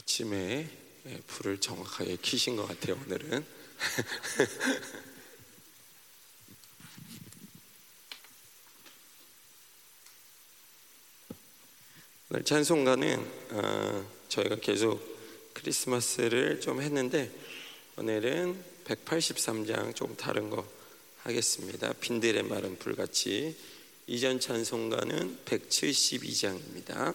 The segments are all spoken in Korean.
아침에 예, 불을 정확하게 켜신 것 같아요 오늘은. 오늘 찬송가는 어, 저희가 계속 크리스마스를 좀 했는데 오늘은 183장 좀 다른 거 하겠습니다. 빈들의 마른 불같이. 이전 찬송가는 172장입니다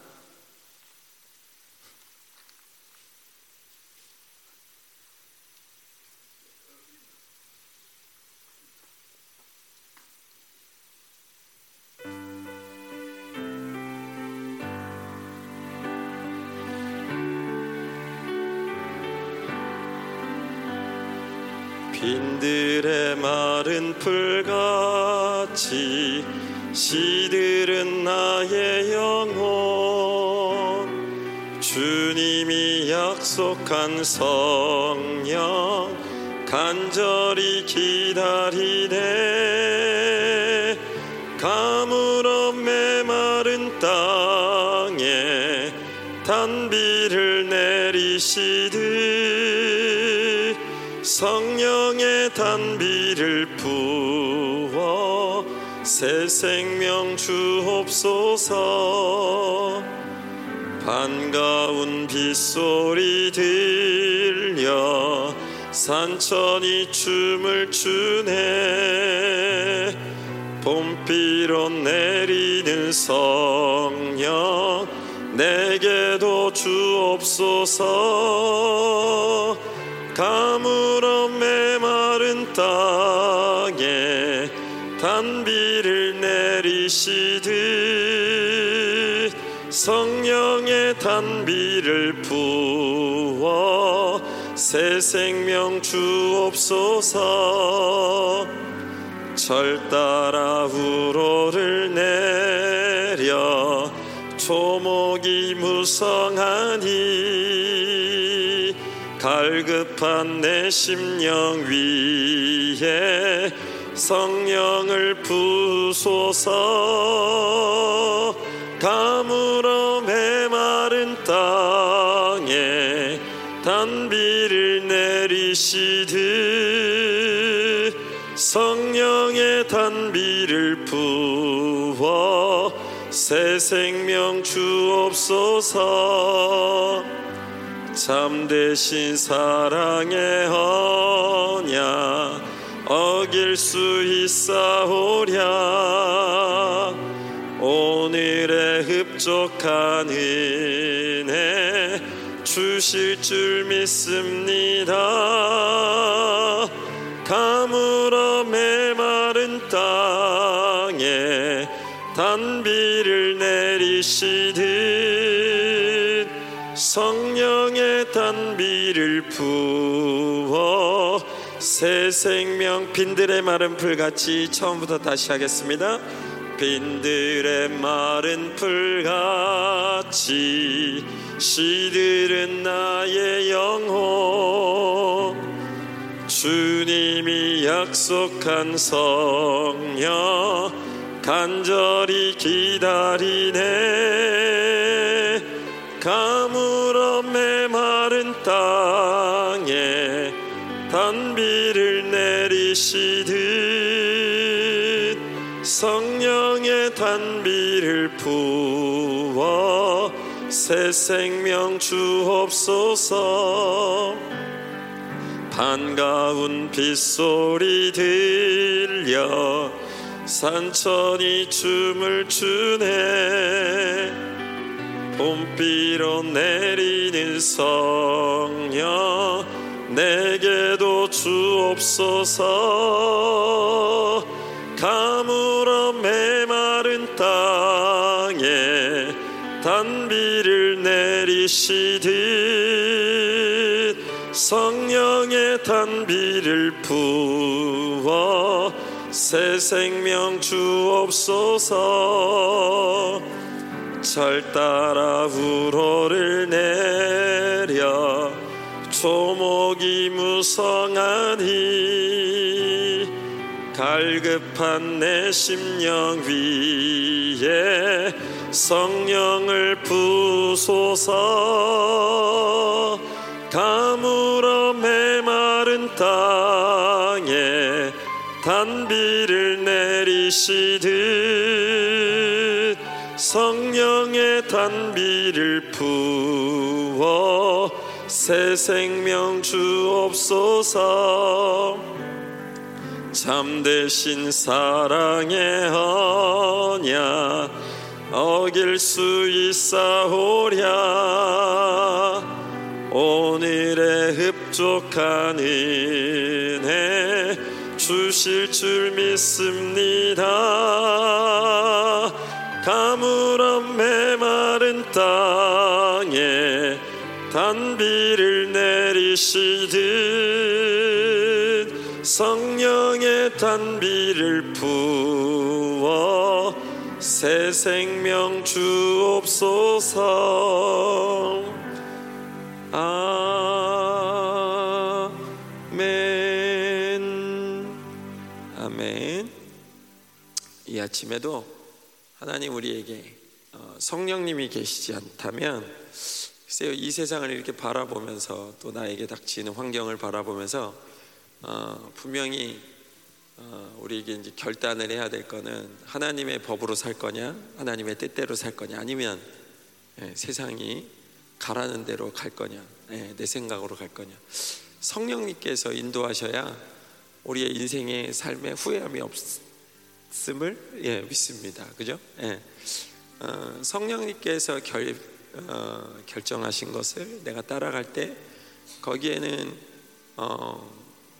성령의 단비를 부어 새 생명 주옵소서. 반가운 빗소리 들려 산천이 춤을 추네. 봄비로 내리는 성령 내게도 주옵소서 가물어 메마른 땅에 단비를 내리시듯 성령의 단비를 부어 새 생명 주옵소서. 철 따라 우로를 내려 초목이 무성하니 갈급한 내 심령 위에 성령을 부소서. 가물어 메마른 땅에 단비를 내리시듯 성령의 단비를 부어 새 생명 주옵소서 참되신 사랑의 언약 어길 수 있사오랴. 오늘의 흡족한 은혜 주실 줄 믿습니다. 가물어 메마른 땅에 단비를 내리시듯 성령의 단비를 부어 새 생명 빈들의 마른 풀같이 처음부터 다시 하겠습니다. 빈들의 마른 풀같이 시들은 나의 영혼. 주님이 약속한 성령 간절히 기다리네 가물어 메마른 땅에 단비를 내리시듯 성령의 단비를 부어 새 생명 주옵소서. 반가운 빗소리 들려 산천이 춤을 추네 봄비로 내리는 성령 내게도 주옵소서 가물어 메마른 땅에 단비를 내리시듯 성령의 단비를 부어 새 생명 주옵소서 철 따라 우로를 내려 초목이 무성하니 갈급한 내 심령 위에 성령을 부소서 가물어 메마른 땅에 단비를 내리시듯 성령의 단비를 부어 새 생명 주옵소서. 참되신 사랑의 언약 어길 수 있사오랴. 오늘의 흡족한 은혜 주실 줄 믿습니다 가물한 메마른 땅에 단비를 내리시듯 성령의 단비를 부어 새 생명 주옵소서. 아멘. 아멘. 이 아침에도 하나님 우리에게 어, 성령님이 계시지 않다면 글쎄요 이 세상을 이렇게 바라보면서 또 나에게 닥치는 환경을 바라보면서 어, 분명히 어, 우리에게 이제 결단을 해야 될 거는 하나님의 법으로 살 거냐 하나님의 뜻대로 살 거냐 아니면 예, 세상이 가라는 대로 갈 거냐 예, 내 생각으로 갈 거냐. 성령님께서 인도하셔야 우리의 인생의 삶에 후회함이 없 음을 예, 믿습니다 그죠? 예. 어, 성령님께서 결, 어, 결정하신 것을 내가 따라갈 때 거기에는 어,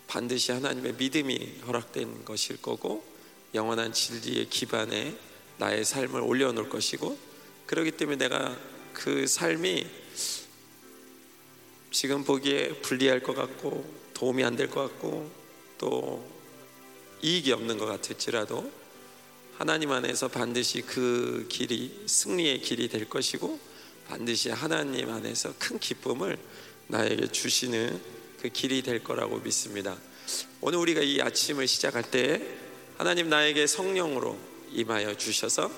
반드시 하나님의 믿음이 허락된 것일 거고 영원한 진리의 기반에 나의 삶을 올려놓을 것이고 그렇기 때문에 내가 그 삶이 지금 보기에 불리할 것 같고 도움이 안 될 것 같고 또 이익이 없는 것 같을지라도 하나님 안에서 반드시 그 길이 승리의 길이 될 것이고 반드시 하나님 안에서 큰 기쁨을 나에게 주시는 그 길이 될 거라고 믿습니다. 오늘 우리가 이 아침을 시작할 때 하나님 나에게 성령으로 임하여 주셔서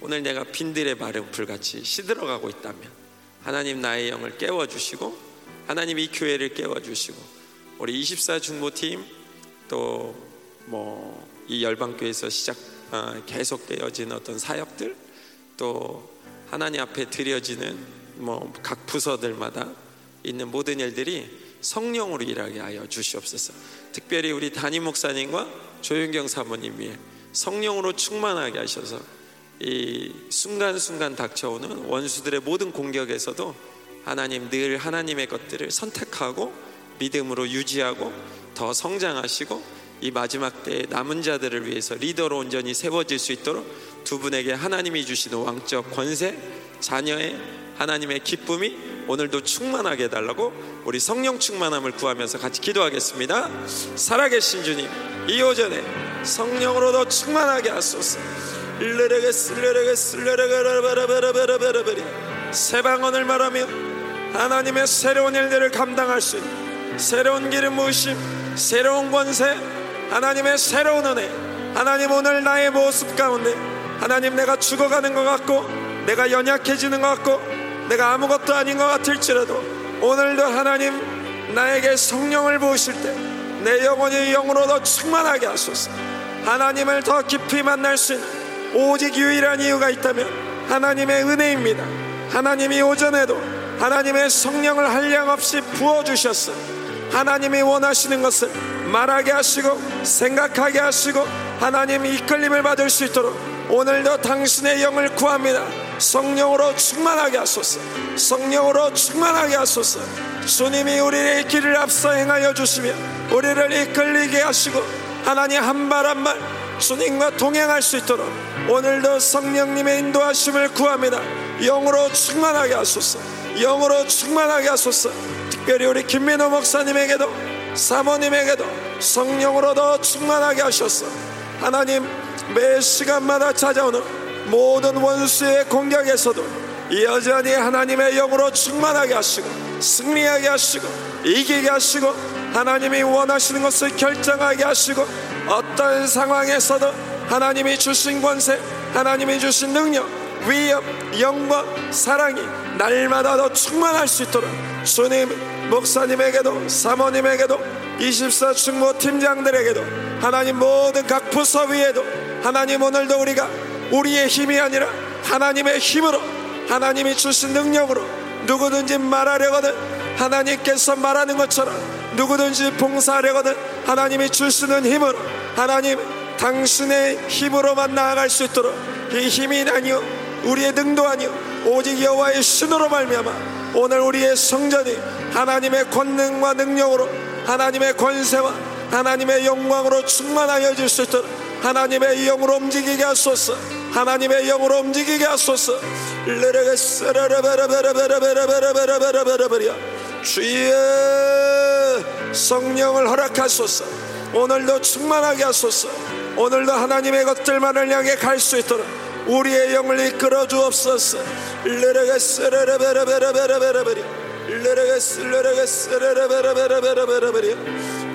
오늘 내가 빈들의 마른 불같이 시들어가고 있다면 하나님 나의 영을 깨워 주시고 하나님 이 교회를 깨워 주시고 우리 24 중보팀 또 뭐 이 열방교회에서 시작 어, 계속되어진 어떤 사역들 또 하나님 앞에 드려지는 뭐 각 부서들마다 있는 모든 일들이 성령으로 일하게 하여 주시옵소서. 특별히 우리 담임 목사님과 조윤경 사모님 위해 성령으로 충만하게 하셔서 이 순간순간 닥쳐오는 원수들의 모든 공격에서도 하나님 늘 하나님의 것들을 선택하고 믿음으로 유지하고 더 성장하시고 이 마지막 때에 남은 자들을 위해서 리더로 온전히 세워질 수 있도록 두 분에게 하나님이 주시는 왕적 권세, 자녀의 하나님의 기쁨이 오늘도 충만하게 해달라고 우리 성령 충만함을 구하면서 같이 기도하겠습니다. 살아계신 주님, 이 오전에 성령으로 더 충만하게 하소서. 쓸레레게 쓸레레게 바라바라바라바라바리 새 방언을 말하며 하나님의 새로운 일들을 감당할 수 있는 새로운 기름 부으심, 새로운 권세, 하나님의 새로운 은혜, 하나님 오늘 나의 모습 가운데 하나님 내가 죽어가는 것 같고 내가 연약해지는 것 같고 내가 아무것도 아닌 것 같을지라도 오늘도 하나님 나에게 성령을 부으실 때 내 영혼이 영으로 더 충만하게 하소서. 하나님을 더 깊이 만날 수 있는 오직 유일한 이유가 있다면 하나님의 은혜입니다. 하나님이 오전에도 하나님의 성령을 한량없이 부어주셨어 하나님이 원하시는 것을 말하게 하시고 생각하게 하시고 하나님 이끌림을 받을 수 있도록 오늘도 당신의 영을 구합니다. 성령으로 충만하게 하소서. 성령으로 충만하게 하소서. 주님이 우리의 길을 앞서 행하여 주시며 우리를 이끌리게 하시고 하나님 한 발 한 발 주님과 동행할 수 있도록 오늘도 성령님의 인도하심을 구합니다. 영으로 충만하게 하소서. 영으로 충만하게 하소서 특별히 우리 김민호 목사님에게도 사모님에게도 성령으로 더 충만하게 하셔서 하나님 매 시간마다 찾아오는 모든 원수의 공격에서도 여전히 하나님의 영으로 충만하게 하시고 승리하게 하시고 이기게 하시고 하나님이 원하시는 것을 결정하게 하시고 어떤 상황에서도 하나님이 주신 권세 하나님이 주신 능력 위엄, 영광, 사랑이 날마다 더 충만할 수 있도록 주님 목사님에게도 사모님에게도 24 충무 팀장들에게도 하나님 모든 각 부서 위에도 하나님 오늘도 우리가 우리의 힘이 아니라 하나님의 힘으로 하나님이 주신 능력으로 누구든지 말하려거든 하나님께서 말하는 것처럼 누구든지 봉사하려거든 하나님이 주시는 힘으로 하나님 당신의 힘으로만 나아갈 수 있도록 이 힘이 아니요 우리의 능도 아니요 오직 여호와의 신으로 말미암아 오늘 우리의 성전이 하나님의 권능과 능력으로 하나님의 권세와 하나님의 영광으로 충만하여 질수 있도록 하나님의 영으로 움직이게 하소서 하나님의 영으로 움직이게 하소서 주의 성령을 허락하소서 오늘도 충만하게 하소서 오늘도 하나님의 것들만을 향해 갈 수 있도록 우리의 영을 이끌어 주옵소서.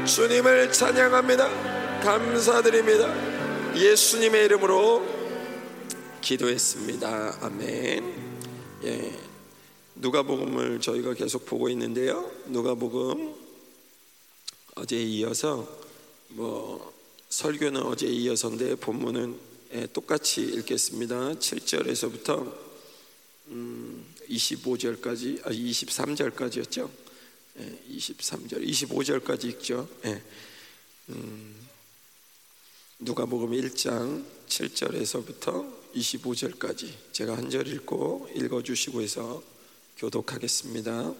주님을 찬양합니다. 감사드립니다. 예수님의 이름으로 기도했습니다. 아멘. 예, 누가복음을 저희가 계속 보고 있는데요. 누가복음 어제에 이어서 뭐 설교는 어제에 이어서인데 본문은 예, 똑같이 읽겠습니다. 7절에서부터 음, 25절까지, 아 23절까지였죠. 예, 23절, 25절까지 읽죠. 예. 음, 누가복음 1장 7절에서부터 25절까지 제가 한 절 읽고 읽어주시고 해서 교독하겠습니다.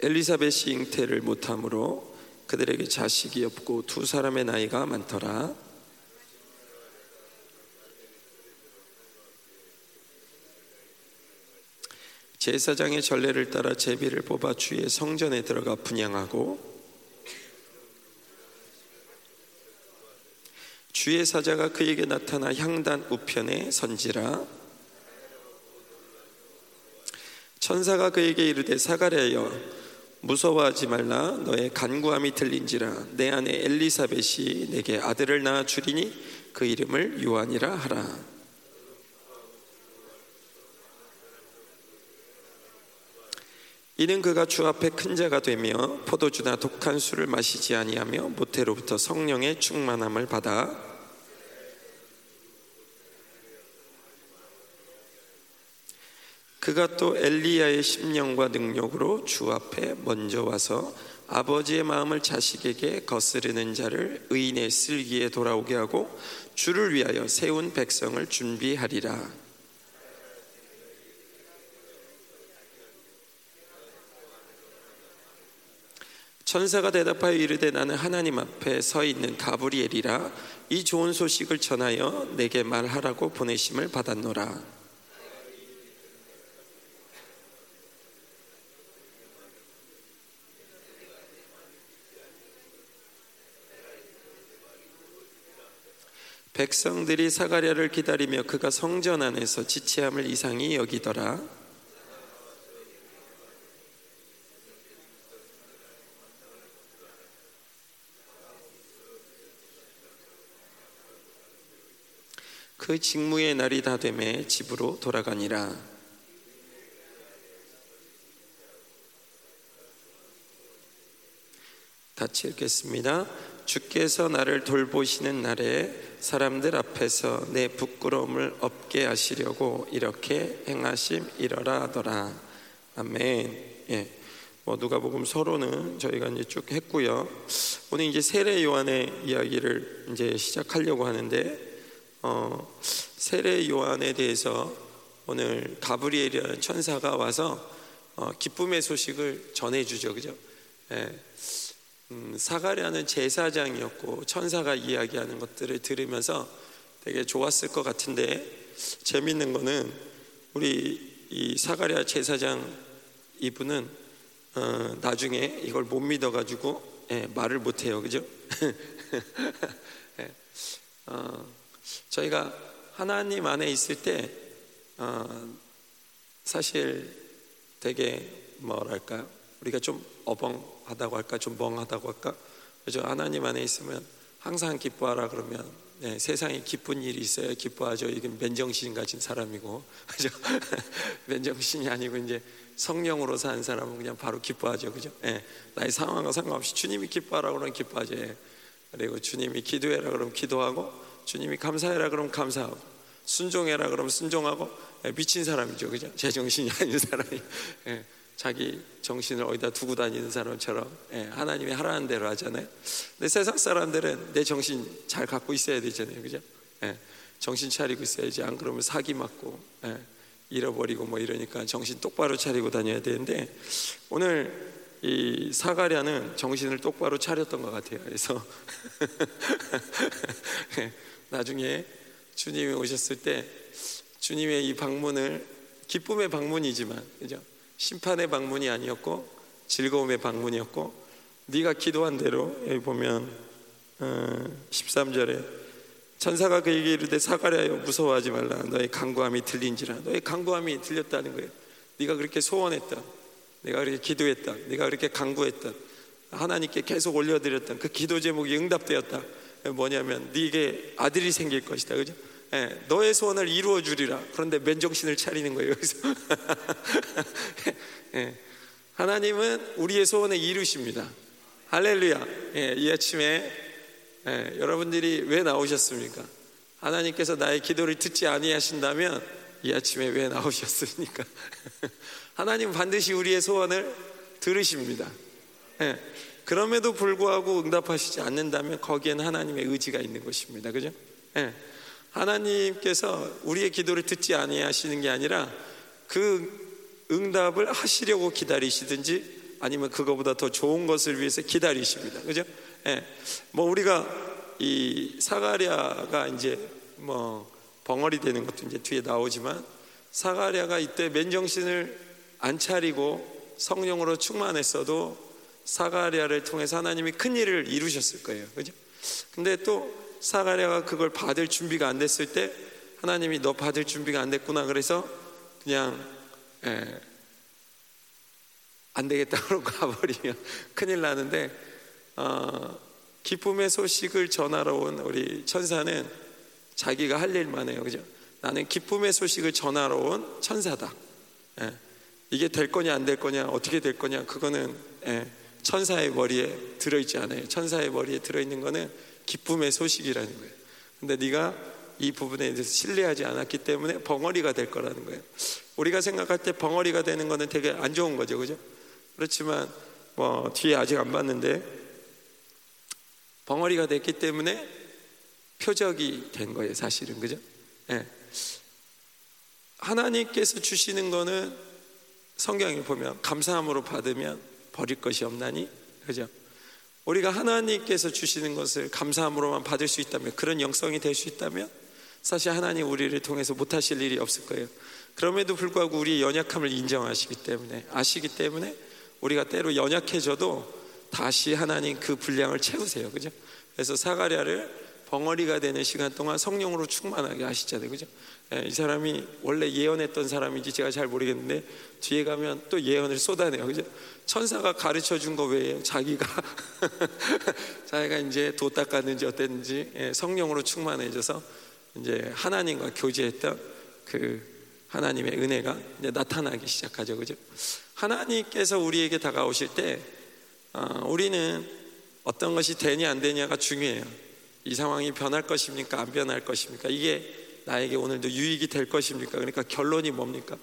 엘리사벳이 잉태를 못함으로 그들에게 자식이 없고 두 사람의 나이가 많더라. 제사장의 전례를 따라 제비를 뽑아 주의 성전에 들어가 분양하고 주의 사자가 그에게 나타나 향단 우편에 선지라. 천사가 그에게 이르되 사가랴여 무서워하지 말라. 너의 간구함이 들린지라. 내 아내 엘리사벳이 내게 아들을 낳아 주리니 그 이름을 요한이라 하라 이는 그가 주 앞에 큰 자가 되며 포도주나 독한 술을 마시지 아니하며 모태로부터 성령의 충만함을 받아 그가 또 엘리야의 심령과 능력으로 주 앞에 먼저 와서 아버지의 마음을 자식에게 거스르는 자를 의인의 쓸기에 돌아오게 하고 주를 위하여 세운 백성을 준비하리라. 천사가 대답하여 이르되 나는 하나님 앞에 서 있는 가브리엘이라 이 좋은 소식을 전하여 내게 말하라고 보내심을 받았노라. 백성들이 사가랴를 기다리며 그가 성전 안에서 지체함을 이상히 여기더라. 그 직무의 날이 다 되매 집으로 돌아가니라. 같이 읽겠습니다. 주께서 나를 돌보시는 날에 사람들 앞에서 내 부끄러움을 없게 하시려고 이렇게 행하심 이러라 하더라. 아멘. 예. 뭐 누가복음 서로는 저희가 이제 쭉 했고요. 오늘 이제 세례 요한의 이야기를 이제 시작하려고 하는데 어, 세례 요한에 대해서 오늘 가브리엘이라는 천사가 와서 어, 기쁨의 소식을 전해주죠, 그죠? 예. 음, 사가랴는 제사장이었고 천사가 이야기하는 것들을 들으면서 되게 좋았을 것 같은데 재밌는 거는 우리 이 사가랴 제사장 이분은 어, 나중에 이걸 못 믿어가지고 예, 말을 못해요, 그죠? 예. 어, 저희가 하나님 안에 있을 때 어, 사실 되게 뭐랄까 우리가 좀 어벙하다고 할까 좀 멍하다고 할까 그죠 하나님 안에 있으면 항상 기뻐하라 그러면 네, 세상에 기쁜 일이 있어야 기뻐하죠. 이건 맨정신 가진 사람이고, 그죠? 맨정신이 아니고 이제 성령으로 사는 사람은 그냥 바로 기뻐하죠, 그죠? 네, 나의 상황과 상관없이 주님이 기뻐하라 그러면 기뻐하죠. 예. 그리고 주님이 기도해라 그러면 기도하고, 주님이 감사해라 그러면 감사하고, 순종해라 그러면 순종하고, 예, 미친 사람이죠, 그죠? 제 정신이 아닌 사람이. 예. 자기 정신을 어디다 두고 다니는 사람처럼 예, 하나님이 하라는 대로 하잖아요. 근데 세상 사람들은 내 정신 잘 갖고 있어야 되잖아요, 그죠? 예, 정신 차리고 있어야지. 안 그러면 사기 맞고 예, 잃어버리고 뭐 이러니까 정신 똑바로 차리고 다녀야 되는데 오늘 이 사가랴는 정신을 똑바로 차렸던 것 같아요. 그래서 예, 나중에 주님이 오셨을 때 주님의 이 방문을 기쁨의 방문이지만 그죠? 심판의 방문이 아니었고 즐거움의 방문이었고 네가 기도한 대로 여기 보면 어, 13절에 천사가 그에게 이르되 사가랴여 무서워하지 말라. 너의 강구함이 들린지라. 너의 강구함이 들렸다는 거예요. 네가 그렇게 소원했다 네가 그렇게 기도했다 네가 그렇게 강구했다 하나님께 계속 올려드렸던 그 기도 제목이 응답되었다 뭐냐면 네게 아들이 생길 것이다 그죠? 예, 너의 소원을 이루어 주리라. 그런데 맨정신을 차리는 거예요. 여기서 예, 하나님은 우리의 소원을 이루십니다. 할렐루야. 예, 이 아침에 예, 여러분들이 왜 나오셨습니까? 하나님께서 나의 기도를 듣지 아니하신다면 이 아침에 왜 나오셨습니까? 하나님 반드시 우리의 소원을 들으십니다. 예, 그럼에도 불구하고 응답하시지 않는다면 거기에는 하나님의 의지가 있는 것입니다. 그죠? 예. 하나님께서 우리의 기도를 듣지 아니하시는 게 아니라 그 응답을 하시려고 기다리시든지 아니면 그거보다 더 좋은 것을 위해서 기다리십니다. 그죠? 예. 뭐 우리가 이 사가랴가 이제 뭐 벙어리 되는 것도 이제 뒤에 나오지만 사가랴가 이때 맨정신을 안 차리고 성령으로 충만했어도 사가랴를 통해서 하나님이 큰 일을 이루셨을 거예요. 그죠? 근데 또 사가랴가 그걸 받을 준비가 안 됐을 때 하나님이 너 받을 준비가 안 됐구나 그래서 그냥 예, 안 되겠다 그러고 가버리면 큰일 나는데 어, 기쁨의 소식을 전하러 온 우리 천사는 자기가 할 일만 해요 그죠? 나는 기쁨의 소식을 전하러 온 천사다 예, 이게 될 거냐 안 될 거냐 어떻게 될 거냐 그거는 예, 천사의 머리에 들어있지 않아요 천사의 머리에 들어있는 거는 기쁨의 소식이라는 거예요. 근데 네가 이 부분에 대해서 신뢰하지 않았기 때문에 벙어리가 될 거라는 거예요. 우리가 생각할 때 벙어리가 되는 거는 되게 안 좋은 거죠, 그죠? 그렇지만 뭐 뒤에 아직 안 봤는데 벙어리가 됐기 때문에 표적이 된 거예요, 사실은 그죠? 예. 하나님께서 주시는 거는 성경에 보면 감사함으로 받으면 버릴 것이 없나니, 그죠? 우리가 하나님께서 주시는 것을 감사함으로만 받을 수 있다면 그런 영성이 될 수 있다면 사실 하나님 우리를 통해서 못하실 일이 없을 거예요. 그럼에도 불구하고 우리의 연약함을 인정하시기 때문에 아시기 때문에 우리가 때로 연약해져도 다시 하나님 그 분량을 채우세요. 그죠? 그래서 사가랴를 벙어리가 되는 시간 동안 성령으로 충만하게 하시잖아요. 그죠? 예, 이 사람이 원래 예언했던 사람인지 제가 잘 모르겠는데 뒤에 가면 또 예언을 쏟아내요. 그죠? 천사가 가르쳐 준 거 외에 자기가 자기가 이제 도 닦았는지 어땠는지 예, 성령으로 충만해져서 이제 하나님과 교제했던 그 하나님의 은혜가 이제 나타나기 시작하죠. 그죠? 하나님께서 우리에게 다가오실 때 어, 우리는 어떤 것이 되냐 안 되냐가 중요해요. 이 상황이 변할 것입니까? 안 변할 것입니까? 이게 나에게 오늘도 유익이 될 것입니까? 그러니까 결론이 뭡니까?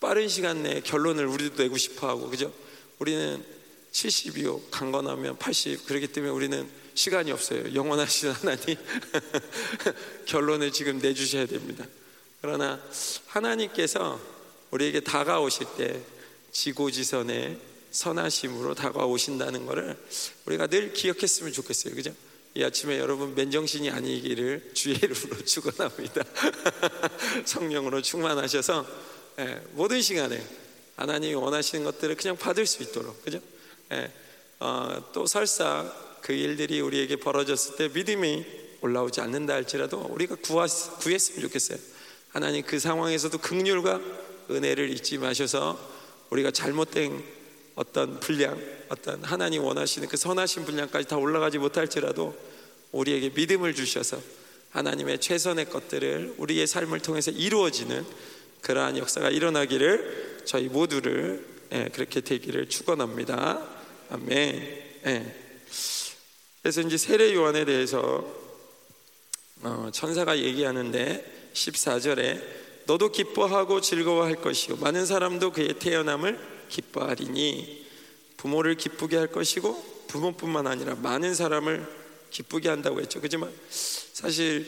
빠른 시간 내에 결론을 우리도 내고 싶어 하고, 그죠? 우리는 70이요, 강건하면 80. 그렇기 때문에 우리는 시간이 없어요. 영원하신 하나님. 결론을 지금 내주셔야 됩니다. 그러나 하나님께서 우리에게 다가오실 때 지고지선에 선하심으로 다가오신다는 것을 우리가 늘 기억했으면 좋겠어요. 그죠? 이 아침에 여러분 맨정신이 아니기를 주의 이름으로 축원합니다. 성령으로 충만하셔서 예, 모든 시간에 하나님이 원하시는 것들을 그냥 받을 수 있도록 그죠? 예, 어, 또 설사 그 일들이 우리에게 벌어졌을 때 믿음이 올라오지 않는다 할지라도 우리가 구하, 구했으면 좋겠어요. 하나님 그 상황에서도 극률과 은혜를 잊지 마셔서 우리가 잘못된 어떤 분량, 어떤 하나님 원하시는 그 선하신 분량까지 다 올라가지 못할지라도 우리에게 믿음을 주셔서 하나님의 최선의 것들을 우리의 삶을 통해서 이루어지는 그러한 역사가 일어나기를 저희 모두를 예, 그렇게 되기를 축원합니다. 아멘. 예. 그래서 이제 세례 요한에 대해서 어, 천사가 얘기하는데 14절에 너도 기뻐하고 즐거워할 것이요 많은 사람도 그의 태어남을 기뻐하리니 부모를 기쁘게 할 것이고 부모뿐만 아니라 많은 사람을 기쁘게 한다고 했죠. 그지만 사실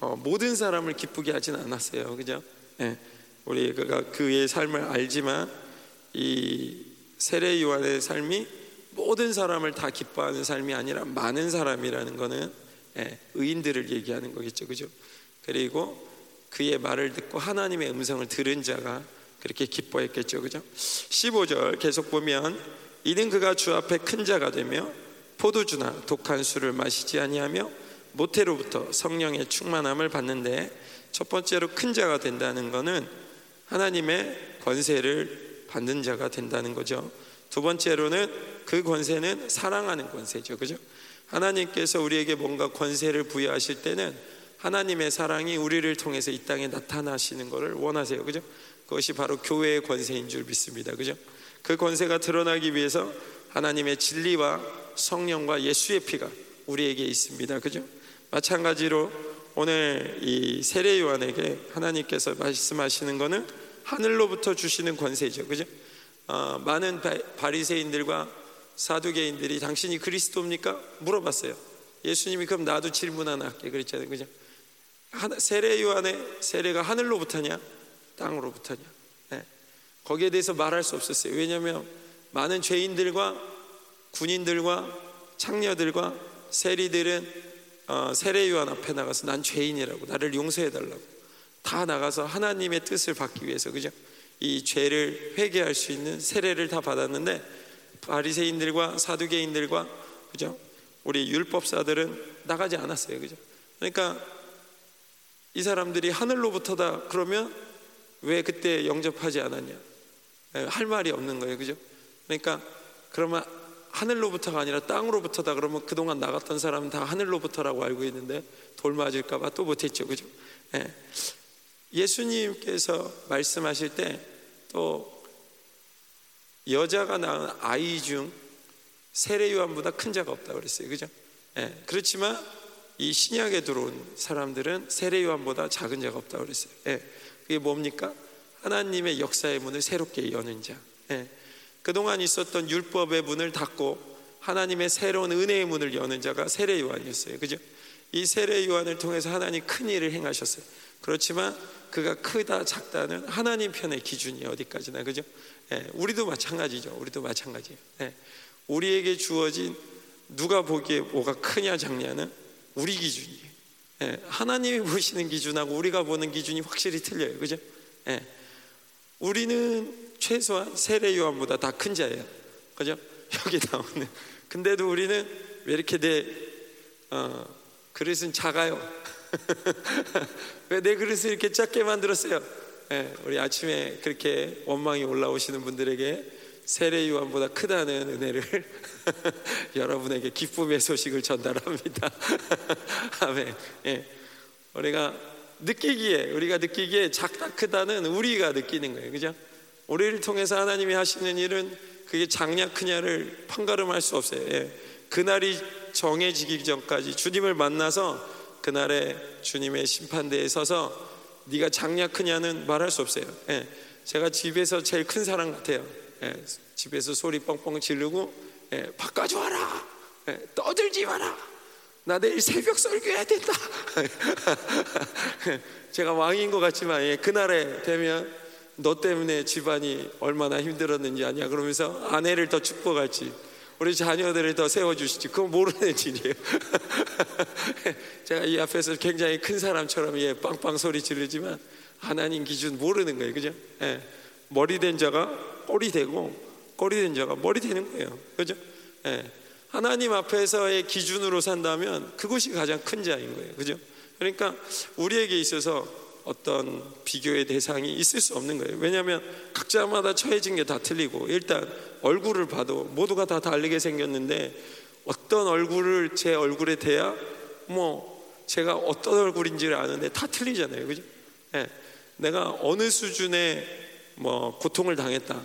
어, 모든 사람을 기쁘게 하진 않았어요. 그죠? 예. 우리가 그의 삶을 알지만 이 세례 요한의 삶이 모든 사람을 다 기뻐하는 삶이 아니라 많은 사람이라는 것은 예, 의인들을 얘기하는 거겠죠, 그죠? 그리고 그의 말을 듣고 하나님의 음성을 들은 자가 그렇게 기뻐했겠죠, 그죠? 15절 계속 보면 이는 그가 주 앞에 큰 자가 되며 포도주나 독한 술을 마시지 아니하며 모태로부터 성령의 충만함을 받는데 첫 번째로 큰 자가 된다는 것은 하나님의 권세를 받는 자가 된다는 거죠. 두 번째로는 그 권세는 사랑하는 권세죠. 그죠? 하나님께서 우리에게 뭔가 권세를 부여하실 때는 하나님의 사랑이 우리를 통해서 이 땅에 나타나시는 것을 원하세요. 그죠? 그것이 바로 교회의 권세인 줄 믿습니다. 그죠? 그 권세가 드러나기 위해서 하나님의 진리와 성령과 예수의 피가 우리에게 있습니다. 그죠? 마찬가지로 오늘 이 세례 요한에게 하나님께서 말씀하시는 것은 하늘로부터 주시는 권세죠. 그죠? 어, 많은 바리새인들과 사두개인들이 당신이 그리스도입니까? 물어봤어요. 예수님이 그럼 나도 질문 하나 할게 그랬잖아요. 그죠? 세례 요한의 세례가 하늘로부터냐 땅으로부터냐 네. 거기에 대해서 말할 수 없었어요. 왜냐하면 많은 죄인들과 군인들과 창녀들과 세리들은 어, 세례 요한 앞에 나가서 난 죄인이라고 나를 용서해 달라고 다 나가서 하나님의 뜻을 받기 위해서 그죠? 이 죄를 회개할 수 있는 세례를 다 받았는데 바리새인들과 사두개인들과 그죠? 우리 율법사들은 나가지 않았어요. 그죠? 그러니까 이 사람들이 하늘로부터다 그러면 왜 그때 영접하지 않았냐? 예, 할 말이 없는 거예요. 그죠? 그러니까 그러면 하늘로부터가 아니라 땅으로부터다 그러면 그동안 나갔던 사람은 다 하늘로부터라고 알고 있는데 돌 맞을까 봐 또 못했죠. 그죠? 예. 예수님께서 말씀하실 때 또 여자가 낳은 아이 중 세례 요한보다 큰 자가 없다 그랬어요. 그죠? 예, 그렇지만 이 신약에 들어온 사람들은 세례 요한보다 작은 자가 없다 그랬어요. 예, 그게 뭡니까? 하나님의 역사의 문을 새롭게 여는 자. 예, 그동안 있었던 율법의 문을 닫고 하나님의 새로운 은혜의 문을 여는 자가 세례 요한이었어요. 그죠? 이 세례 요한을 통해서 하나님 큰 일을 행하셨어요. 그렇지만 그가 크다 작다는 하나님 편의 기준이 어디까지나 그죠? 예, 우리도 마찬가지죠. 우리도 마찬가지예요. 예, 우리에게 주어진 누가 보기에 뭐가 크냐 작냐는 우리 기준이에요. 예, 하나님이 보시는 기준하고 우리가 보는 기준이 확실히 틀려요. 그죠? 예, 우리는 최소한 세례 요한보다 다 큰 자예요. 그죠? 여기 나오는. 근데도 우리는 왜 이렇게 내 어, 그릇은 작아요? 왜 내 그릇을 이렇게 작게 만들었어요? 네, 우리 아침에 그렇게 원망이 올라오시는 분들에게 세례 요한보다 크다는 은혜를 여러분에게 기쁨의 소식을 전달합니다. 아멘. 예. 우리가 느끼기에 우리가 느끼기에 작다 크다는 우리가 느끼는 거예요. 그죠? 우리를 통해서 하나님이 하시는 일은 그게 작냐 크냐를 판가름할 수 없어요. 예. 그날이 정해지기 전까지 주님을 만나서 그날에 주님의 심판대에 서서 네가 작냐 크냐는 말할 수 없어요. 예, 제가 집에서 제일 큰 사람 같아요. 예, 집에서 소리 뻥뻥 지르고 예, 바꿔줘 와라. 예, 떠들지 마라. 나 내일 새벽 설교해야 된다. 제가 왕인 것 같지만 예, 그날에 되면 너 때문에 집안이 얼마나 힘들었는지 아냐 그러면서 아내를 더 축복할지 우리 자녀들을 더 세워주시지 그건 모르는 일이에요 제가 이 앞에서 굉장히 큰 사람처럼 예, 빵빵 소리 지르지만 하나님 기준 모르는 거예요 그죠? 예, 머리 된 자가 꼬리 되고 꼬리 된 자가 머리 되는 거예요 그죠? 예, 하나님 앞에서의 기준으로 산다면 그것이 가장 큰 자인 거예요 그죠? 그러니까 우리에게 있어서 어떤 비교의 대상이 있을 수 없는 거예요. 왜냐하면 각자마다 처해진 게 다 틀리고 일단 얼굴을 봐도 모두가 다 다르게 생겼는데 어떤 얼굴을 제 얼굴에 대야 뭐 제가 어떤 얼굴인지를 아는데 다 틀리잖아요. 그죠? 예. 내가 어느 수준의 뭐 고통을 당했다.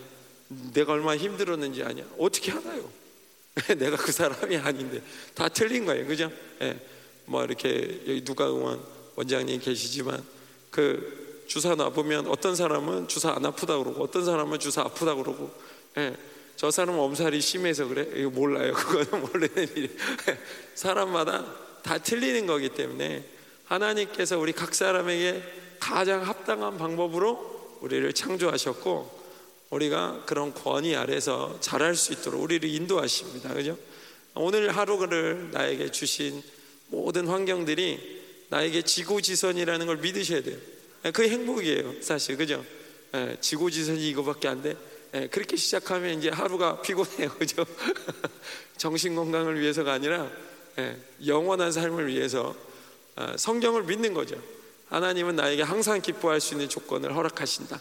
내가 얼마나 힘들었는지 아냐. 어떻게 알아요? 내가 그 사람이 아닌데 다 틀린 거예요. 그죠? 예. 뭐 이렇게 여기 누가 응원 원장님 계시지만 그 주사 놔보면 어떤 사람은 주사 안 아프다 그러고 어떤 사람은 주사 아프다 그러고 예. 저 사람은 엄살이 심해서 그래? 이거 몰라요. 그거는 모르는 일이 사람마다 다 틀리는 거기 때문에 하나님께서 우리 각 사람에게 가장 합당한 방법으로 우리를 창조하셨고 우리가 그런 권위 아래서 잘할 수 있도록 우리를 인도하십니다. 그죠? 오늘 하루를 나에게 주신 모든 환경들이 나에게 지고지선이라는 걸 믿으셔야 돼요. 그게 행복이에요, 사실. 그죠? 예, 지고지선이 이거밖에 안 돼. 예, 그렇게 시작하면 이제 하루가 피곤해요. 그죠? 정신 건강을 위해서가 아니라 예, 영원한 삶을 위해서 아, 성경을 믿는 거죠. 하나님은 나에게 항상 기뻐할 수 있는 조건을 허락하신다.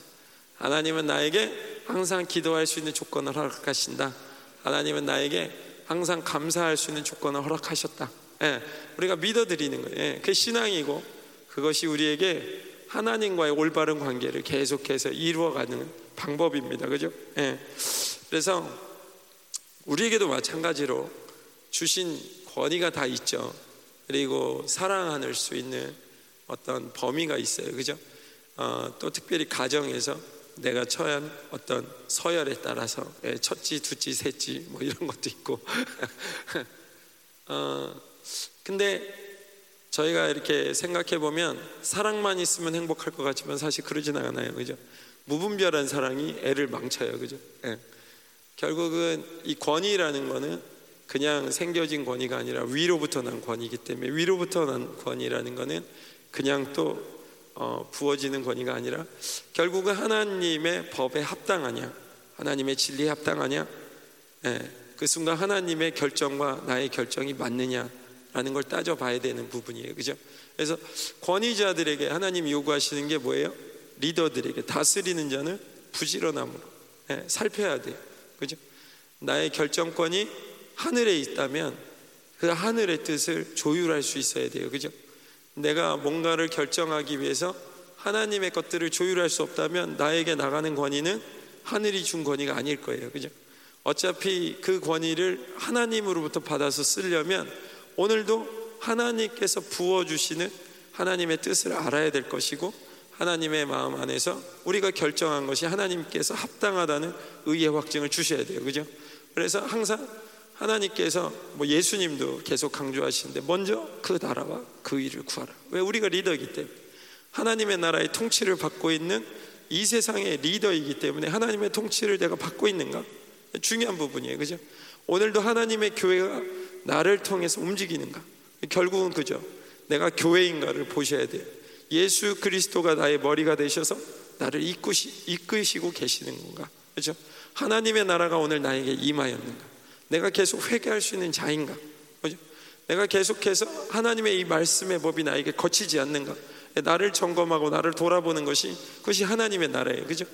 하나님은 나에게 항상 기도할 수 있는 조건을 허락하신다. 하나님은 나에게 항상 감사할 수 있는 조건을 허락하셨다. 예, 우리가 믿어드리는 거예요. 예, 그 신앙이고 그것이 우리에게 하나님과의 올바른 관계를 계속해서 이루어가는 방법입니다. 그죠? 예. 그래서 우리에게도 마찬가지로 주신 권위가 다 있죠. 그리고 사랑할 수 있는 어떤 범위가 있어요. 그죠? 어, 또 특별히 가정에서 내가 처한 어떤 서열에 따라서 예, 첫지, 두지, 셋지 뭐 이런 것도 있고. 어, 근데 저희가 이렇게 생각해 보면 사랑만 있으면 행복할 것 같지만 사실 그러진 않아요. 그죠? 무분별한 사랑이 애를 망쳐요. 그죠? 예. 결국은 이 권위라는 거는 그냥 생겨진 권위가 아니라 위로부터 난 권위이기 때문에 위로부터 난 권위라는 거는 그냥 또 어, 부어지는 권위가 아니라 결국은 하나님의 법에 합당하냐 하나님의 진리에 합당하냐 예. 그 순간 하나님의 결정과 나의 결정이 맞느냐라는 걸 따져봐야 되는 부분이에요 그죠? 그래서 권위자들에게 하나님 요구하시는 게 뭐예요? 리더들에게 다스리는 자는 부지런함으로 예, 살펴야 돼요. 그죠? 나의 결정권이 하늘에 있다면 그 하늘의 뜻을 조율할 수 있어야 돼요. 그죠? 내가 뭔가를 결정하기 위해서 하나님의 것들을 조율할 수 없다면 나에게 나가는 권위는 하늘이 준 권위가 아닐 거예요. 그죠? 어차피 그 권위를 하나님으로부터 받아서 쓰려면 오늘도 하나님께서 부어주시는 하나님의 뜻을 알아야 될 것이고 하나님의 마음 안에서 우리가 결정한 것이 하나님께서 합당하다는 의의 확증을 주셔야 돼요. 그죠? 그래서 항상 하나님께서 뭐 예수님도 계속 강조하시는데 먼저 그 나라와 그 일을 구하라. 왜 우리가 리더이기 때문에 하나님의 나라의 통치를 받고 있는 이 세상의 리더이기 때문에 하나님의 통치를 내가 받고 있는가? 중요한 부분이에요. 그죠? 오늘도 하나님의 교회가 나를 통해서 움직이는가? 결국은 그죠. 내가 교회인가를 보셔야 돼요. 예수 그리스도가 나의 머리가 되셔서 나를 이끄시, 이끄시고 계시는 건가? 그죠? 하나님의 나라가 오늘 나에게 임하였는가? 내가 계속 회개할 수 있는 자인가? 그죠? 내가 계속해서 하나님의 이 말씀의 법이 나에게 거치지 않는가? 나를 점검하고 나를 돌아보는 것이 그것이 하나님의 나라예요. 그죠?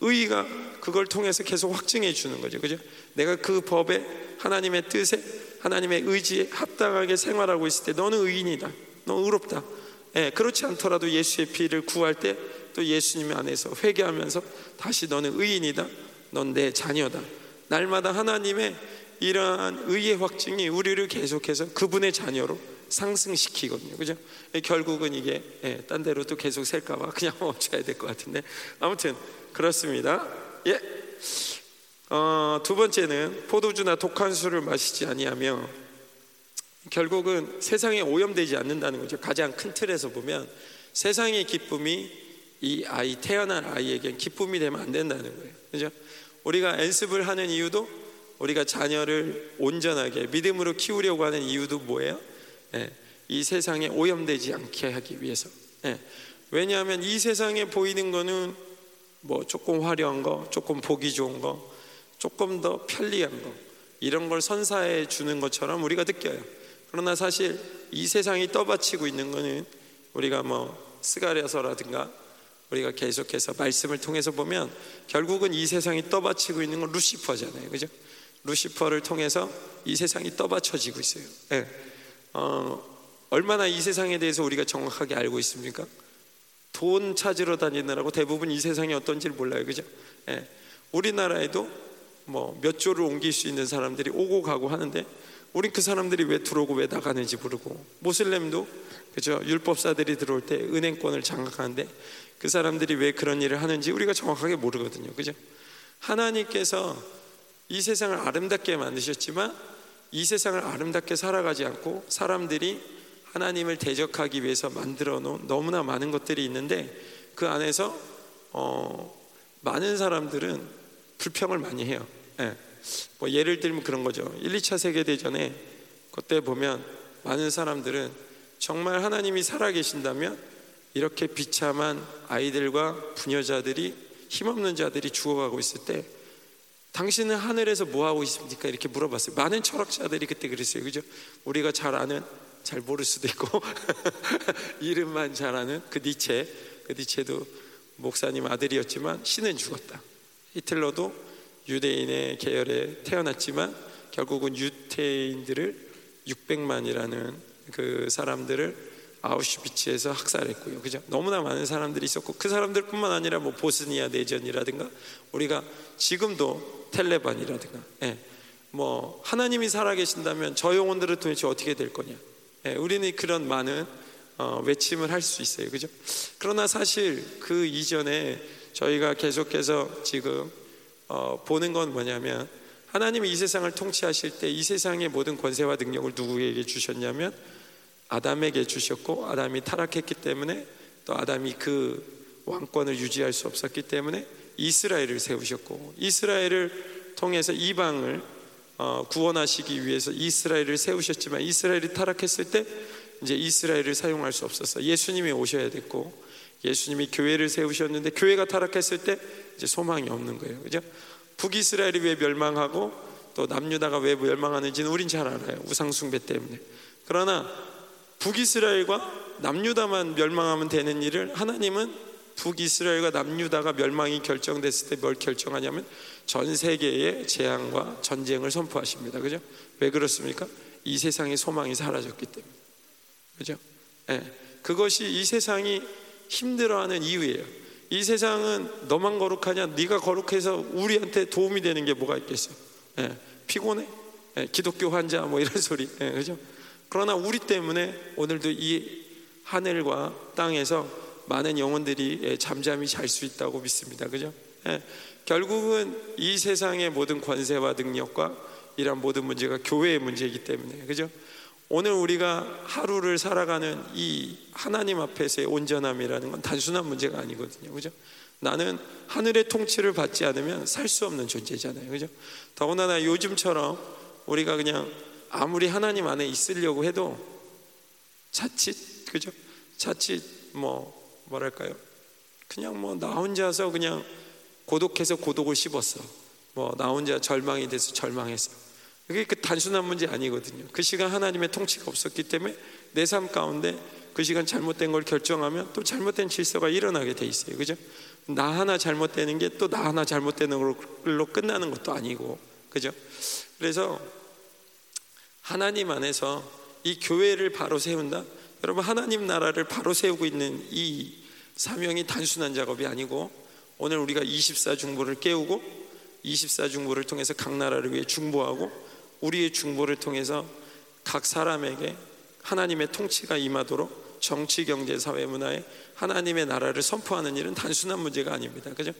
의가 그걸 통해서 계속 확증해 주는 거죠. 그죠? 내가 그 법에 하나님의 뜻에 하나님의 의지에 합당하게 생활하고 있을 때 너는 의인이다. 너 의롭다. 예, 그렇지 않더라도 예수의 피를 구할 때 또 예수님 안에서 회개하면서 다시 너는 의인이다. 넌 내 자녀다. 날마다 하나님의 이러한 의의 확증이 우리를 계속해서 그분의 자녀로 상승시키거든요. 그죠? 예, 결국은 이게 예, 딴 데로 또 계속 셀까봐 그냥 멈춰야 될 것 같은데 아무튼 그렇습니다. 예. 어, 두 번째는 포도주나 독한 술을 마시지 아니하며 결국은 세상에 오염되지 않는다는 거죠. 가장 큰 틀에서 보면 세상의 기쁨이 이 아이 태어난 아이에겐 기쁨이 되면 안 된다는 거예요. 그죠? 우리가 연습을 하는 이유도 우리가 자녀를 온전하게 믿음으로 키우려고 하는 이유도 뭐예요? 예, 이 세상에 오염되지 않게 하기 위해서. 예, 왜냐하면 이 세상에 보이는 거는 뭐 조금 화려한 거, 조금 보기 좋은 거, 조금 더 편리한 거 이런 걸 선사해 주는 것처럼 우리가 느껴요. 그러나 사실 이 세상이 떠받치고 있는 것은 우리가 뭐 스가랴서라든가 우리가 계속해서 말씀을 통해서 보면 결국은 이 세상이 떠받치고 있는 건 루시퍼잖아요. 그죠? 루시퍼를 통해서 이 세상이 떠받쳐지고 있어요. 네. 어, 얼마나 이 세상에 대해서 우리가 정확하게 알고 있습니까? 돈 찾으러 다니느라고 대부분 이 세상이 어떤지를 몰라요. 그죠? 예. 우리나라에도 뭐 몇 조를 옮길 수 있는 사람들이 오고 가고 하는데 우린 그 사람들이 왜 들어오고 왜 나가는지 모르고 모슬렘도 그죠? 율법사들이 들어올 때 은행권을 장악하는데 그 사람들이 왜 그런 일을 하는지 우리가 정확하게 모르거든요. 그죠? 하나님께서 이 세상을 아름답게 만드셨지만 이 세상을 아름답게 살아가지 않고 사람들이 하나님을 대적하기 위해서 만들어 놓은 너무나 많은 것들이 있는데 그 안에서 어, 많은 사람들은 불평을 많이 해요. 예. 뭐 예를 들면 그런 거죠. 1, 2차 세계대전에 그때 보면 많은 사람들은 정말 하나님이 살아계신다면 이렇게 비참한 아이들과 부녀자들이 힘없는 자들이 죽어가고 있을 때 당신은 하늘에서 뭐 하고 있습니까? 이렇게 물어봤어요. 많은 철학자들이 그때 그랬어요. 그죠? 우리가 잘 아는 잘 모를 수도 있고 이름만 잘 아는 그 니체 그 니체도 목사님 아들이었지만 신은 죽었다. 히틀러도 유대인의 계열에 태어났지만 결국은 유태인들을 600만이라는 그 사람들을 아우슈비츠에서 학살했고요. 그죠? 너무나 많은 사람들이 있었고 그 사람들뿐만 아니라 뭐 보스니아 내전이라든가 우리가 지금도 텔레반이라든가 예. 뭐 하나님이 살아계신다면 저 영혼들을 도대체 어떻게 될 거냐? 예. 우리는 그런 많은 어, 외침을 할 수 있어요. 그죠? 그러나 사실 그 이전에 저희가 계속해서 지금 어, 보는 건 뭐냐면 하나님이 이 세상을 통치하실 때 이 세상의 모든 권세와 능력을 누구에게 주셨냐면 아담에게 주셨고 아담이 타락했기 때문에 또 아담이 그 왕권을 유지할 수 없었기 때문에 이스라엘을 세우셨고 이스라엘을 통해서 이방을 어, 구원하시기 위해서 이스라엘을 세우셨지만 이스라엘이 타락했을 때 이제 이스라엘을 사용할 수 없었어. 예수님이 오셔야 됐고 예수님이 교회를 세우셨는데 교회가 타락했을 때 이제 소망이 없는 거예요. 그죠? 북이스라엘이 왜 멸망하고 또 남유다가 왜 멸망하는지는 우린 잘 알아요. 우상숭배 때문에. 그러나 북이스라엘과 남유다만 멸망하면 되는 일을 하나님은 북이스라엘과 남유다가 멸망이 결정됐을 때 뭘 결정하냐면 전 세계의 재앙과 전쟁을 선포하십니다. 그죠? 왜 그렇습니까? 이 세상의 소망이 사라졌기 때문에. 그죠? 예. 그것이 이 세상이 힘들어하는 이유예요. 이 세상은 너만 거룩하냐? 네가 거룩해서 우리한테 도움이 되는 게 뭐가 있겠어? 예. 피곤해? 예. 기독교 환자 뭐 이런 소리. 예. 그죠? 그러나 우리 때문에 오늘도 이 하늘과 땅에서 많은 영혼들이 예, 잠잠히 잘 수 있다고 믿습니다. 그죠? 예. 결국은 이 세상의 모든 권세와 능력과 이런 모든 문제가 교회의 문제이기 때문에 그죠? 오늘 우리가 하루를 살아가는 이 하나님 앞에서의 온전함이라는 건 단순한 문제가 아니거든요. 그죠? 나는 하늘의 통치를 받지 않으면 살 수 없는 존재잖아요. 그죠? 더군다나 요즘처럼 우리가 그냥 아무리 하나님 안에 있으려고 해도 자칫 그죠? 자칫 뭐 뭐랄까요? 그냥 뭐 나 혼자서 그냥 고독해서 고독을 씹었어. 뭐 나 혼자 절망이 돼서 절망했어. 그게 그 단순한 문제 아니거든요. 그 시간 하나님의 통치가 없었기 때문에 내 삶 가운데 그 시간 잘못된 걸 결정하면 또 잘못된 질서가 일어나게 돼 있어요. 그죠? 나 하나 잘못되는 게 또 나 하나 잘못되는 걸로 끝나는 것도 아니고. 그죠? 그래서 하나님 안에서 이 교회를 바로 세운다. 여러분 하나님 나라를 바로 세우고 있는 이 사명이 단순한 작업이 아니고 오늘 우리가 24중보를 깨우고 24중보를 통해서 각 나라를 위해 중보하고 우리의 중보를 통해서 각 사람에게 하나님의 통치가 임하도록 정치, 경제, 사회, 문화에 하나님의 나라를 선포하는 일은 단순한 문제가 아닙니다. 그죠?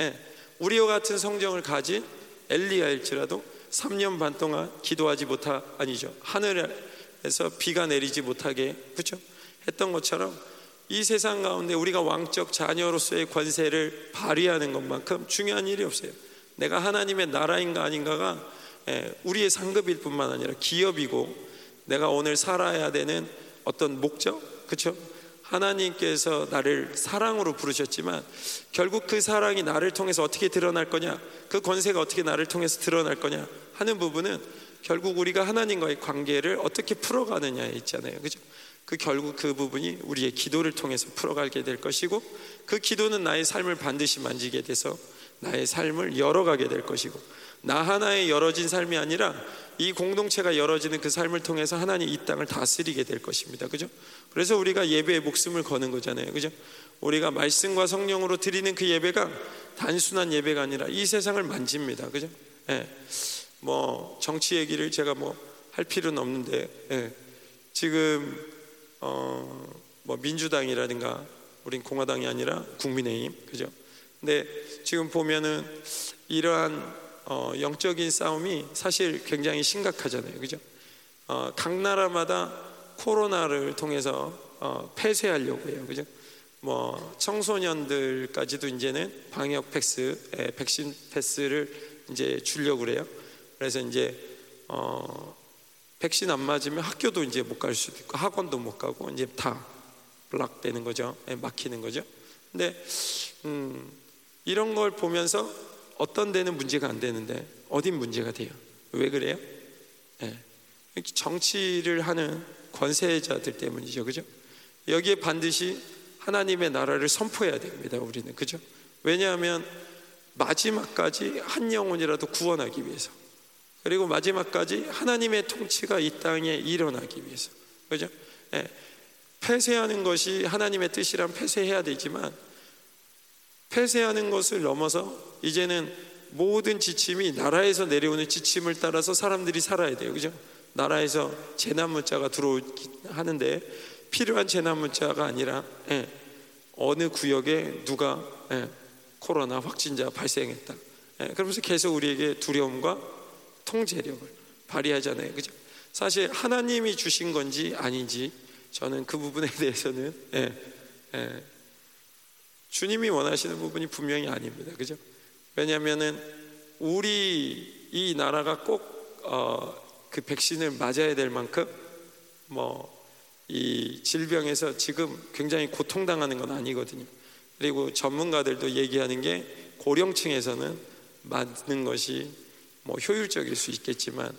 예. 우리와 같은 성정을 가진 엘리야일지라도 3년 반 동안 기도하지 못하 아니죠. 하늘에서 비가 내리지 못하게 그죠? 했던 것처럼 이 세상 가운데 우리가 왕적 자녀로서의 권세를 발휘하는 것만큼 중요한 일이 없어요. 내가 하나님의 나라인가 아닌가가 예, 우리의 상급일 뿐만 아니라 기업이고 내가 오늘 살아야 되는 어떤 목적, 그렇죠? 하나님께서 나를 사랑으로 부르셨지만 결국 그 사랑이 나를 통해서 어떻게 드러날 거냐, 그 권세가 어떻게 나를 통해서 드러날 거냐 하는 부분은 결국 우리가 하나님과의 관계를 어떻게 풀어가느냐에 있잖아요, 그죠? 그 결국 그 부분이 우리의 기도를 통해서 풀어가게 될 것이고 그 기도는 나의 삶을 반드시 만지게 돼서 나의 삶을 열어가게 될 것이고 나 하나의 열어진 삶이 아니라 이 공동체가 열어지는 그 삶을 통해서 하나님 이 땅을 다스리게 될 것입니다. 그죠? 그래서 우리가 예배에 목숨을 거는 거잖아요. 그죠? 우리가 말씀과 성령으로 드리는 그 예배가 단순한 예배가 아니라 이 세상을 만집니다. 그죠? 예. 뭐 정치 얘기를 제가 뭐 할 필요는 없는데 예. 지금 어 뭐 민주당이라든가 우린 공화당이 아니라 국민의힘 그죠? 근데 지금 보면은 이러한 어 영적인 싸움이 사실 굉장히 심각하잖아요. 그죠? 어, 각 나라마다 코로나를 통해서 어, 폐쇄하려고 해요. 그죠? 뭐 청소년들까지도 이제는 방역 패스, 에, 백신 패스를 이제 주려고 그래요. 그래서 이제 어, 백신 안 맞으면 학교도 이제 못 갈 수도 있고 학원도 못 가고 이제 다 블락되는 거죠. 에, 막히는 거죠. 근데 음, 이런 걸 보면서 어떤 데는 문제가 안 되는데 어딘 문제가 돼요. 왜 그래요? 예. 정치를 하는 권세자들 때문이죠. 그죠? 여기에 반드시 하나님의 나라를 선포해야 됩니다. 우리는. 그죠? 왜냐하면 마지막까지 한 영혼이라도 구원하기 위해서. 그리고 마지막까지 하나님의 통치가 이 땅에 일어나기 위해서. 그죠? 예. 폐쇄하는 것이 하나님의 뜻이란 폐쇄해야 되지만 폐쇄하는 것을 넘어서 이제는 모든 지침이 나라에서 내려오는 지침을 따라서 사람들이 살아야 돼요. 그죠? 나라에서 재난 문자가 들어오기 하는데 필요한 재난 문자가 아니라 예, 어느 구역에 누가 예, 코로나 확진자 발생했다. 예, 그러면서 계속 우리에게 두려움과 통제력을 발휘하잖아요. 그죠? 사실 하나님이 주신 건지 아닌지 저는 그 부분에 대해서는 예, 예, 주님이 원하시는 부분이 분명히 아닙니다. 그죠? 왜냐하면은 우리 이 나라가 꼭그 어, 백신을 맞아야 될 만큼 뭐 이 질병에서 지금 굉장히 고통당하는 건 아니거든요. 그리고 전문가들도 얘기하는 게 고령층에서는 맞는 것이 뭐 효율적일 수 있겠지만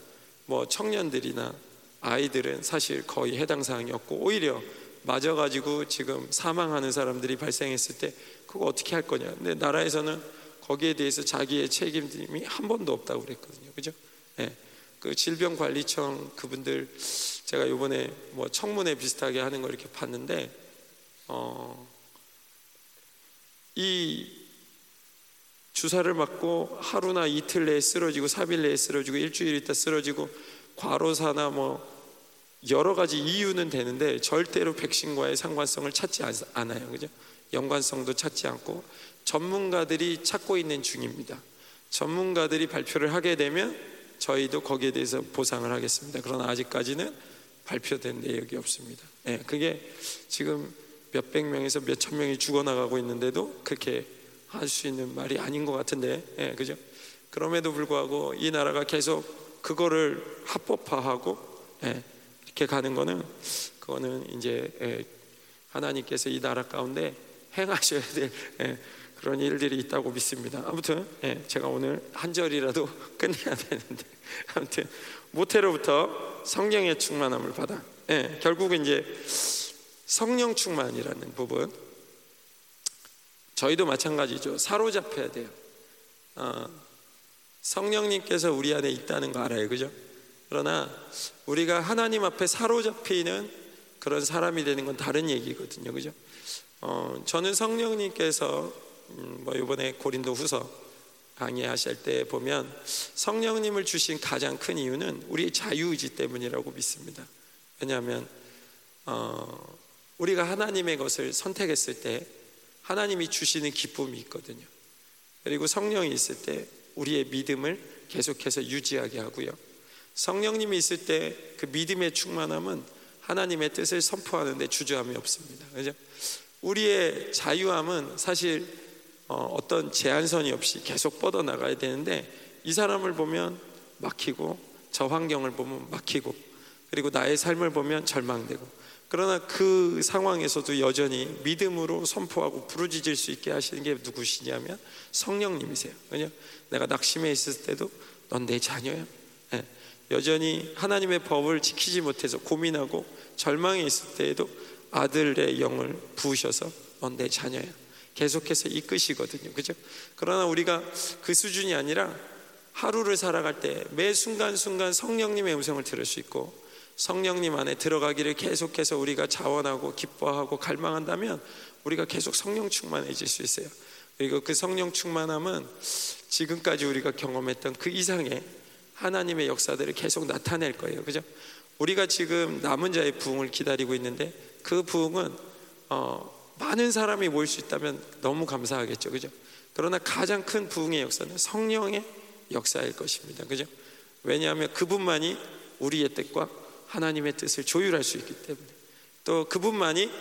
뭐 청년들이나 아이들은 사실 거의 해당 사항이 없고 오히려 맞아가지고 지금 사망하는 사람들이 발생했을 때 그거 어떻게 할 거냐. 근데 나라에서는 거기에 대해서 자기의 책임이 한 번도 없다고 그랬거든요. 그죠? 네. 그 질병관리청 그분들 제가 이번에 뭐 청문회 비슷하게 하는 걸 이렇게 봤는데 어, 이 주사를 맞고 하루나 이틀 내에 쓰러지고 3일 내에 쓰러지고 일주일 있다 쓰러지고 과로사나 뭐 여러 가지 이유는 되는데 절대로 백신과의 상관성을 찾지 않아요. 그죠? 연관성도 찾지 않고 전문가들이 찾고 있는 중입니다. 전문가들이 발표를 하게 되면 저희도 거기에 대해서 보상을 하겠습니다. 그러나 아직까지는 발표된 내역이 없습니다. 예, 그게 지금 몇백 명에서 몇 천 명이 죽어나가고 있는데도 그렇게 할 수 있는 말이 아닌 것 같은데, 예, 그죠? 그럼에도 불구하고 이 나라가 계속 그거를 합법화하고, 예, 이렇게 가는 거는 그거는 이제 예, 하나님께서 이 나라 가운데 행하셔야 될 예, 그런 일들이 있다고 믿습니다. 아무튼 예, 제가 오늘 한 절이라도 끝내야 되는데 아무튼 모태로부터 성령의 충만함을 받아 결국 이제 성령 충만이라는 부분 저희도 마찬가지죠. 사로잡혀야 돼요. 어, 성령님께서 우리 안에 있다는 거 알아요, 그죠? 그러나 우리가 하나님 앞에 사로잡히는 그런 사람이 되는 건 다른 얘기거든요. 그죠? 어, 저는 성령님께서 음, 뭐 이번에 고린도 후서 강의하실 때 보면 성령님을 주신 가장 큰 이유는 우리의 자유의지 때문이라고 믿습니다. 왜냐하면 어, 우리가 하나님의 것을 선택했을 때 하나님이 주시는 기쁨이 있거든요. 그리고 성령이 있을 때 우리의 믿음을 계속해서 유지하게 하고요. 성령님이 있을 때 그 믿음의 충만함은 하나님의 뜻을 선포하는데 주저함이 없습니다. 그죠? 우리의 자유함은 사실 어, 떤 제한선이 없이 계속 뻗어 나가야 되는데 이 사람을 보면 막히고 저 환경을 보면 막히고 그리고 나의 삶을 보면 절망되고 그러나 그 상황에서도 여전히 믿음으로 선포하고 부르짖을 수 있게 하시는 게 누구시냐면 성령님이세요. 왜냐? 내가 낙심해 있을 때도 넌 내 자녀야. 네. 여전히 하나님의 법을 지키지 못해서 고민하고 절망에 있을 때에도 아들의 영을 부으셔서 넌내 자녀야. 계속해서 이끄시거든요. 그죠? 그러나 우리가 그 수준이 아니라 하루를 살아갈 때 매 순간순간 성령님의 음성을 들을 수 있고 성령님 안에 들어가기를 계속해서 우리가 자원하고 기뻐하고 갈망한다면 우리가 계속 성령 충만해질 수 있어요. 그리고 그 성령 충만함은 지금까지 우리가 경험했던 그 이상의 하나님의 역사들을 계속 나타낼 거예요. 그죠? 우리가 지금 남은 자의 부흥을 기다리고 있는데 그 부흥은 어, 많은 사람이 모일 수 있다면 너무 감사하겠죠. 그죠? 그러나 가장 큰 부흥의 역사는 성령의 역사일 것입니다. 그죠? 왜냐하면 그분만이 우리의 뜻과 하나님의 뜻을 조율할 수 있기 때문에 또 그분만이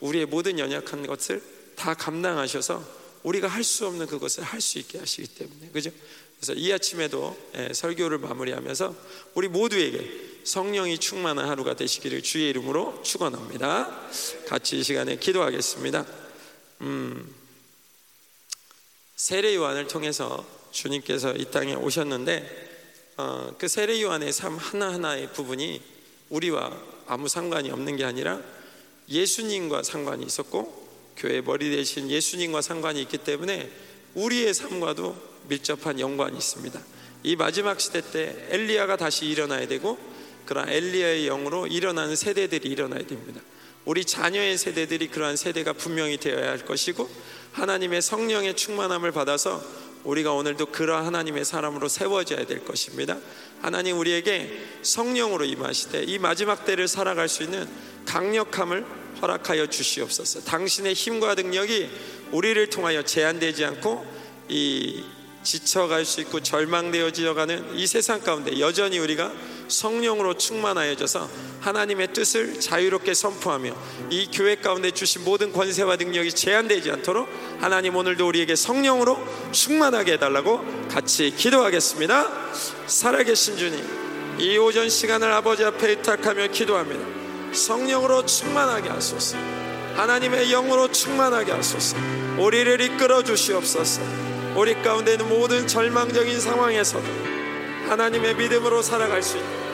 우리의 모든 연약한 것을 다 감당하셔서 우리가 할 수 없는 그것을 할 수 있게 하시기 때문에 그죠? 그래서 이 아침에도 예, 설교를 마무리하면서 우리 모두에게 성령이 충만한 하루가 되시기를 주의 이름으로 축원합니다. 같이 이 시간에 기도하겠습니다. 음, 세례 요한을 통해서 주님께서 이 땅에 오셨는데 어, 그 세례 요한의 삶 하나 하나의 부분이 우리와 아무 상관이 없는 게 아니라 예수님과 상관이 있었고 교회 머리 대신 예수님과 상관이 있기 때문에 우리의 삶과도 밀접한 연관이 있습니다. 이 마지막 시대 때 엘리야가 다시 일어나야 되고 그러한 엘리야의 영으로 일어나는 세대들이 일어나야 됩니다. 우리 자녀의 세대들이 그러한 세대가 분명히 되어야 할 것이고 하나님의 성령의 충만함을 받아서 우리가 오늘도 그러한 하나님의 사람으로 세워져야 될 것입니다. 하나님 우리에게 성령으로 임하시되 이 마지막 때를 살아갈 수 있는 강력함을 허락하여 주시옵소서. 당신의 힘과 능력이 우리를 통하여 제한되지 않고 이 지쳐갈 수 있고 절망되어지어가는 이 세상 가운데 여전히 우리가 성령으로 충만하여져서 하나님의 뜻을 자유롭게 선포하며 이 교회 가운데 주신 모든 권세와 능력이 제한되지 않도록 하나님 오늘도 우리에게 성령으로 충만하게 해달라고 같이 기도하겠습니다. 살아계신 주님, 이 오전 시간을 아버지 앞에 의탁하며 기도합니다. 성령으로 충만하게 하소서. 하나님의 영으로 충만하게 하소서. 우리를 이끌어 주시옵소서. 우리 가운데 있는 모든 절망적인 상황에서도 하나님의 믿음으로 살아갈 수 있는